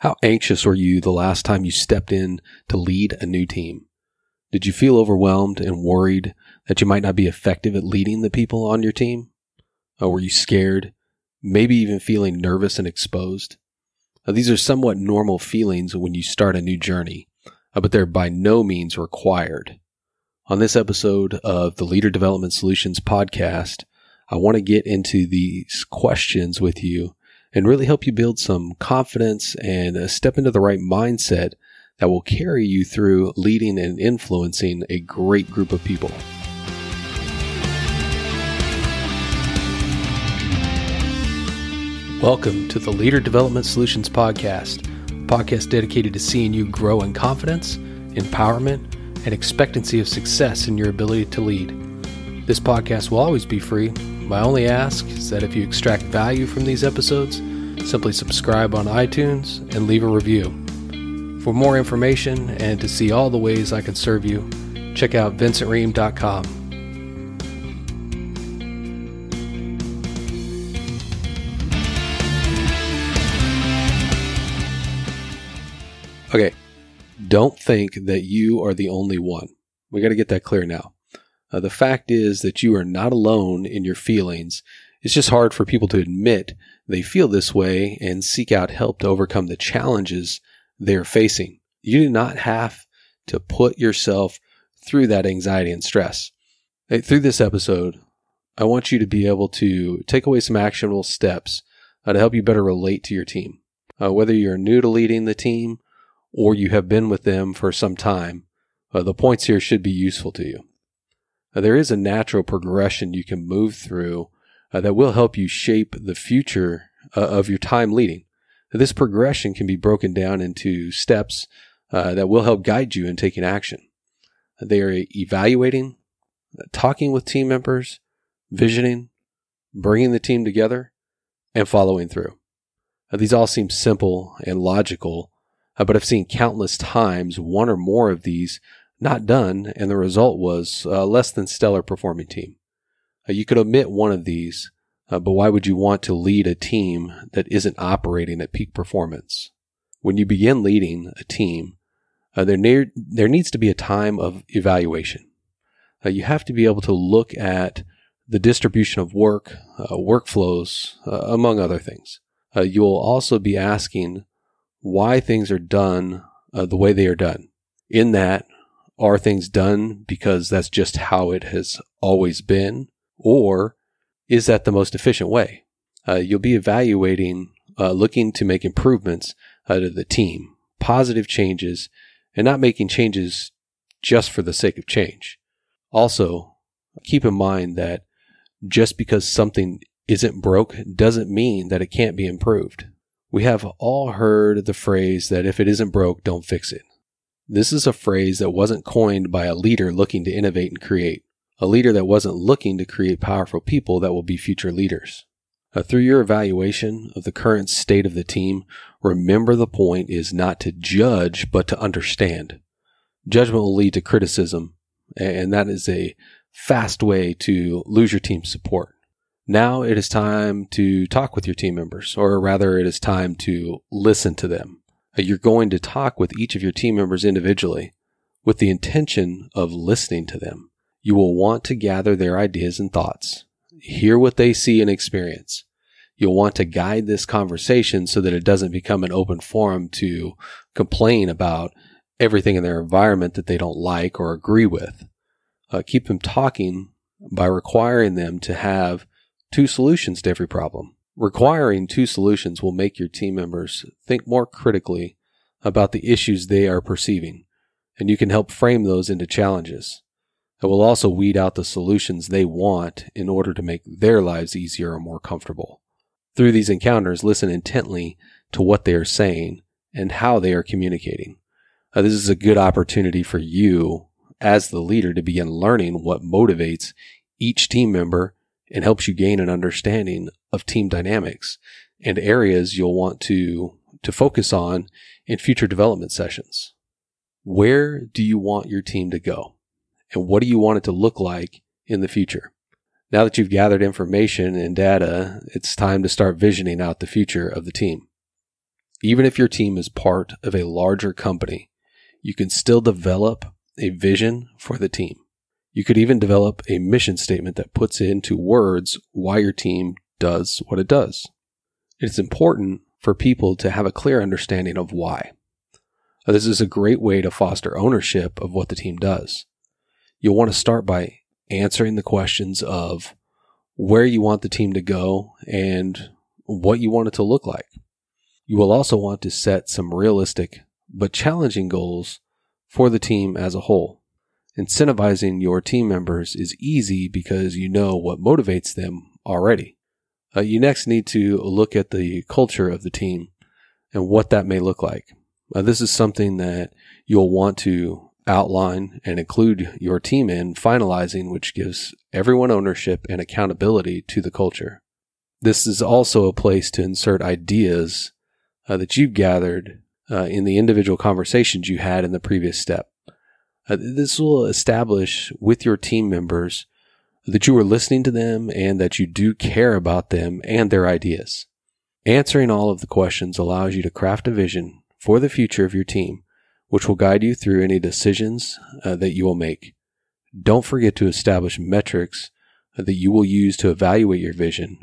How anxious were you the last time you stepped in to lead a new team? Did you feel overwhelmed and worried that you might not be effective at leading the people on your team? Or were you scared, maybe even feeling nervous and exposed? Now, these are somewhat normal feelings when you start a new journey, uh, but they're by no means required. On this episode of the Leader Development Solutions podcast, I want to get into these questions with you and really help you build some confidence and uh, step into the right mindset that will carry you through leading and influencing a great group of people. Welcome to the Leader Development Solutions Podcast, a podcast dedicated to seeing you grow in confidence, empowerment, and expectancy of success in your ability to lead. This podcast will always be free my only ask is that if you extract value from these episodes, simply subscribe on iTunes and leave a review. For more information and to see all the ways I can serve you, check out vincentream.com. Okay, don't think that you are the only one. We got to get that clear now. Uh, the fact is that you are not alone in your feelings. It's just hard for people to admit they feel this way and seek out help to overcome the challenges they're facing. You do not have to put yourself through that anxiety and stress. Hey, through this episode, I want you to be able to take away some actionable steps uh, to help you better relate to your team. Uh, whether you're new to leading the team or you have been with them for some time, uh, the points here should be useful to you. Uh, there is a natural progression you can move through uh, that will help you shape the future uh, of your time leading. This progression can be broken down into steps uh, that will help guide you in taking action. They are evaluating, uh, talking with team members, visioning, bringing the team together, and following through. Uh, these all seem simple and logical, but I've seen countless times one or more of these not done, and the result was a less than stellar performing team. Uh, you could omit one of these, uh, but why would you want to lead a team that isn't operating at peak performance? When you begin leading a team, uh, there, ne- there needs to be a time of evaluation. Uh, you have to be able to look at the distribution of work, uh, workflows, uh, among other things. you'll also be asking why things are done the way they are done. In that, are things done because that's just how it has always been? Or is that the most efficient way? Uh, you'll be evaluating, uh, looking to make improvements uh, to the team, positive changes, and not making changes just for the sake of change. Also, keep in mind that just because something isn't broke doesn't mean that it can't be improved. We have all heard the phrase that if it isn't broke, don't fix it. This is a phrase that wasn't coined by a leader looking to innovate and create, a leader that wasn't looking to create powerful people that will be future leaders. Uh, through your evaluation of the current state of the team, remember the point is not to judge, but to understand. Judgment will lead to criticism, and that is a fast way to lose your team's support. Now it is time to talk with your team members, or rather, it is time to listen to them. You're going to talk with each of your team members individually with the intention of listening to them. You will want to gather their ideas and thoughts, hear what they see and experience. You'll want to guide this conversation so that it doesn't become an open forum to complain about everything in their environment that they don't like or agree with. Uh, keep them talking by requiring them to have two solutions to every problem. Requiring two solutions will make your team members think more critically about the issues they are perceiving, and you can help frame those into challenges. It will also weed out the solutions they want in order to make their lives easier or more comfortable. Through these encounters, listen intently to what they are saying and how they are communicating. Uh, this is a good opportunity for you as the leader to begin learning what motivates each team member and helps you gain an understanding of team dynamics and areas you'll want to, to focus on in future development sessions. Where do you want your team to go? And what do you want it to look like in the future? Now that you've gathered information and data, it's time to start visioning out the future of the team. Even if your team is part of a larger company, you can still develop a vision for the team. You could even develop a mission statement that puts into words why your team does what it does. It's important for people to have a clear understanding of why. This is a great way to foster ownership of what the team does. You'll want to start by answering the questions of where you want the team to go and what you want it to look like. You will also want to set some realistic but challenging goals for the team as a whole. Incentivizing your team members is easy because you know what motivates them already. Uh, you next need to look at the culture of the team and what that may look like. Uh, this is something that you'll want to outline and include your team in finalizing, which gives everyone ownership and accountability to the culture. This is also a place to insert ideas uh, that you've gathered uh, in the individual conversations you had in the previous step. Uh, this will establish with your team members that you are listening to them and that you do care about them and their ideas. Answering all of the questions allows you to craft a vision for the future of your team, which will guide you through any decisions uh, that you will make. Don't forget to establish metrics that you will use to evaluate your vision.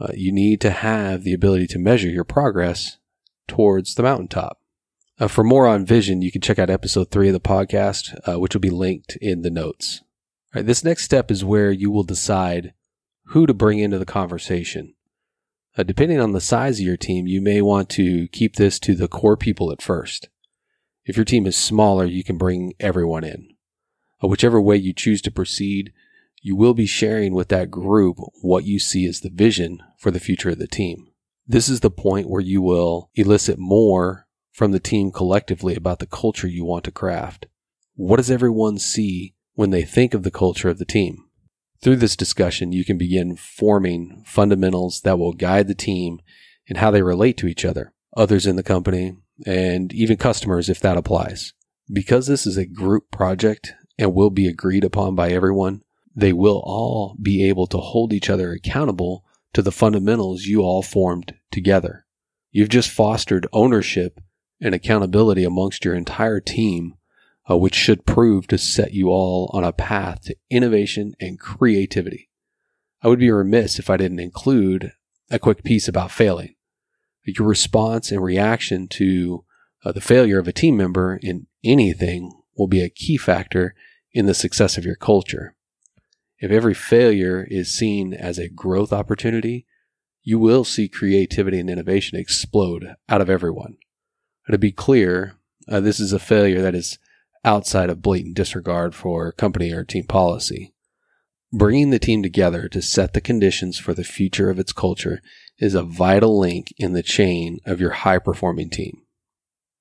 Uh, you need to have the ability to measure your progress towards the mountaintop. Uh, for more on vision, you can check out episode three of the podcast, uh, which will be linked in the notes. All right, this next step is where you will decide who to bring into the conversation. Uh, depending on the size of your team, you may want to keep this to the core people at first. If your team is smaller, you can bring everyone in. Uh, whichever way you choose to proceed, you will be sharing with that group what you see as the vision for the future of the team. This is the point where you will elicit more from the team collectively about the culture you want to craft. What does everyone see when they think of the culture of the team. Through this discussion, you can begin forming fundamentals that will guide the team in how they relate to each other, others in the company, and even customers if that applies. Because this is a group project and will be agreed upon by everyone, they will all be able to hold each other accountable to the fundamentals you all formed together. You've just fostered ownership and accountability amongst your entire team uh, which should prove to set you all on a path to innovation and creativity. I would be remiss if I didn't include a quick piece about failing. Your response and reaction to uh, the failure of a team member in anything will be a key factor in the success of your culture. If every failure is seen as a growth opportunity, you will see creativity and innovation explode out of everyone. To be clear, uh, this is a failure that is outside of blatant disregard for company or team policy. Bringing the team together to set the conditions for the future of its culture is a vital link in the chain of your high performing team.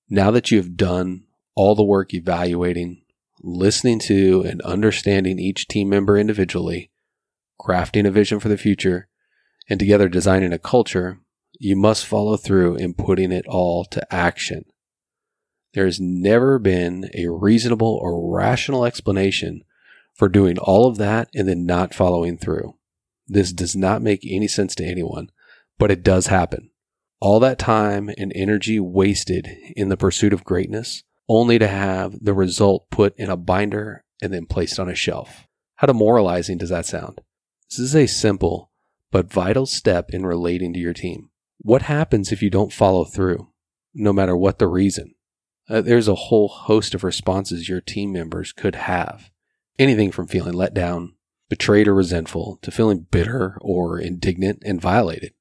Now that you have done all the work evaluating, listening to, and understanding each team member individually, crafting a vision for the future, and together designing a culture, you must follow through in putting it all to action. There has never been a reasonable or rational explanation for doing all of that and then not following through. This does not make any sense to anyone, but it does happen. All that time and energy wasted in the pursuit of greatness, only to have the result put in a binder and then placed on a shelf. How demoralizing does that sound? This is a simple but vital step in relating to your team. What happens if you don't follow through, no matter what the reason? Uh, there's a whole host of responses your team members could have. Anything from feeling let down, betrayed or resentful, to feeling bitter or indignant and violated.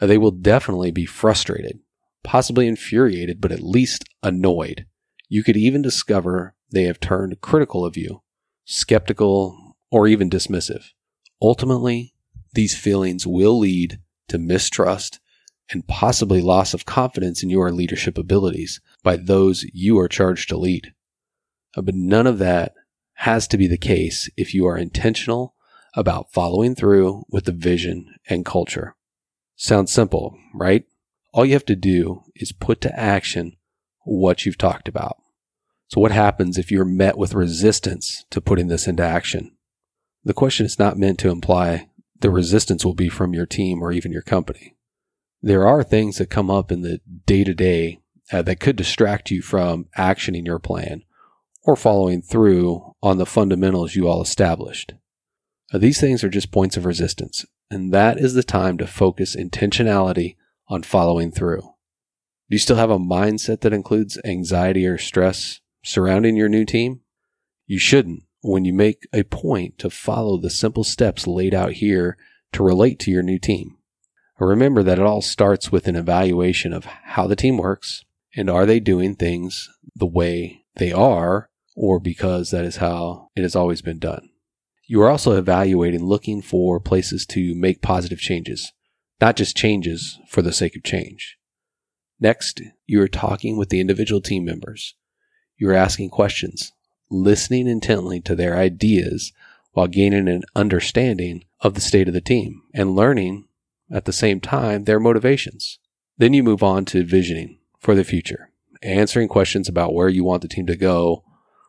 Uh, they will definitely be frustrated, possibly infuriated, but at least annoyed. You could even discover they have turned critical of you, skeptical, or even dismissive. Ultimately, these feelings will lead to mistrust and possibly loss of confidence in your leadership abilities by those you are charged to lead. Uh, but none of that has to be the case if you are intentional about following through with the vision and culture. Sounds simple, right? All you have to do is put to action what you've talked about. So what happens if you're met with resistance to putting this into action? The question is not meant to imply the resistance will be from your team or even your company. There are things that come up in the day to day that could distract you from actioning your plan or following through on the fundamentals you all established. Uh, these things are just points of resistance, and that is the time to focus intentionality on following through. Do you still have a mindset that includes anxiety or stress surrounding your new team? You shouldn't when you make a point to follow the simple steps laid out here to relate to your new team. Remember that it all starts with an evaluation of how the team works and are they doing things the way they are or because that is how it has always been done. You are also evaluating looking for places to make positive changes, not just changes for the sake of change. Next, you are talking with the individual team members. You are asking questions, listening intently to their ideas while gaining an understanding of the state of the team and learning at the same time their motivations. Then you move on to visioning for the future, answering questions about where you want the team to go,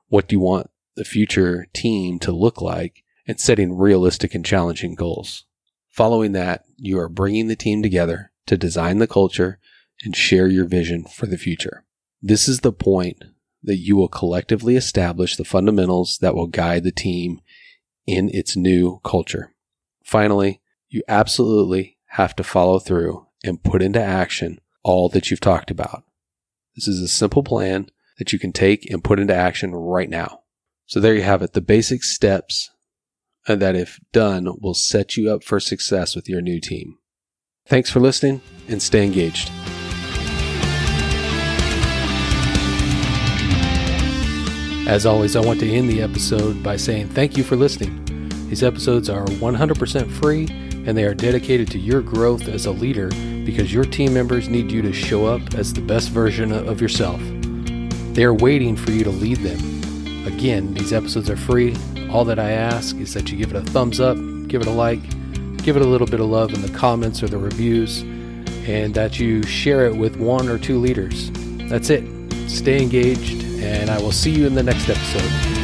what do you want the future team to look like, and setting realistic and challenging goals. Following that, you are bringing the team together to design the culture and share your vision for the future. This is the point that you will collectively establish the fundamentals that will guide the team in its new culture. Finally, you absolutely have to follow through and put into action all that you've talked about. This is a simple plan that you can take and put into action right now. So there you have it, the basic steps that if done will set you up for success with your new team. Thanks for listening and stay engaged. As always, I want to end the episode by saying thank you for listening. These episodes are 100% free and they are dedicated to your growth as a leader because your team members need you to show up as the best version of yourself. They are waiting for you to lead them. Again, these episodes are free. All that I ask is that you give it a thumbs up, give it a like, give it a little bit of love in the comments or the reviews, and that you share it with one or two leaders. That's it. Stay engaged, and I will see you in the next episode.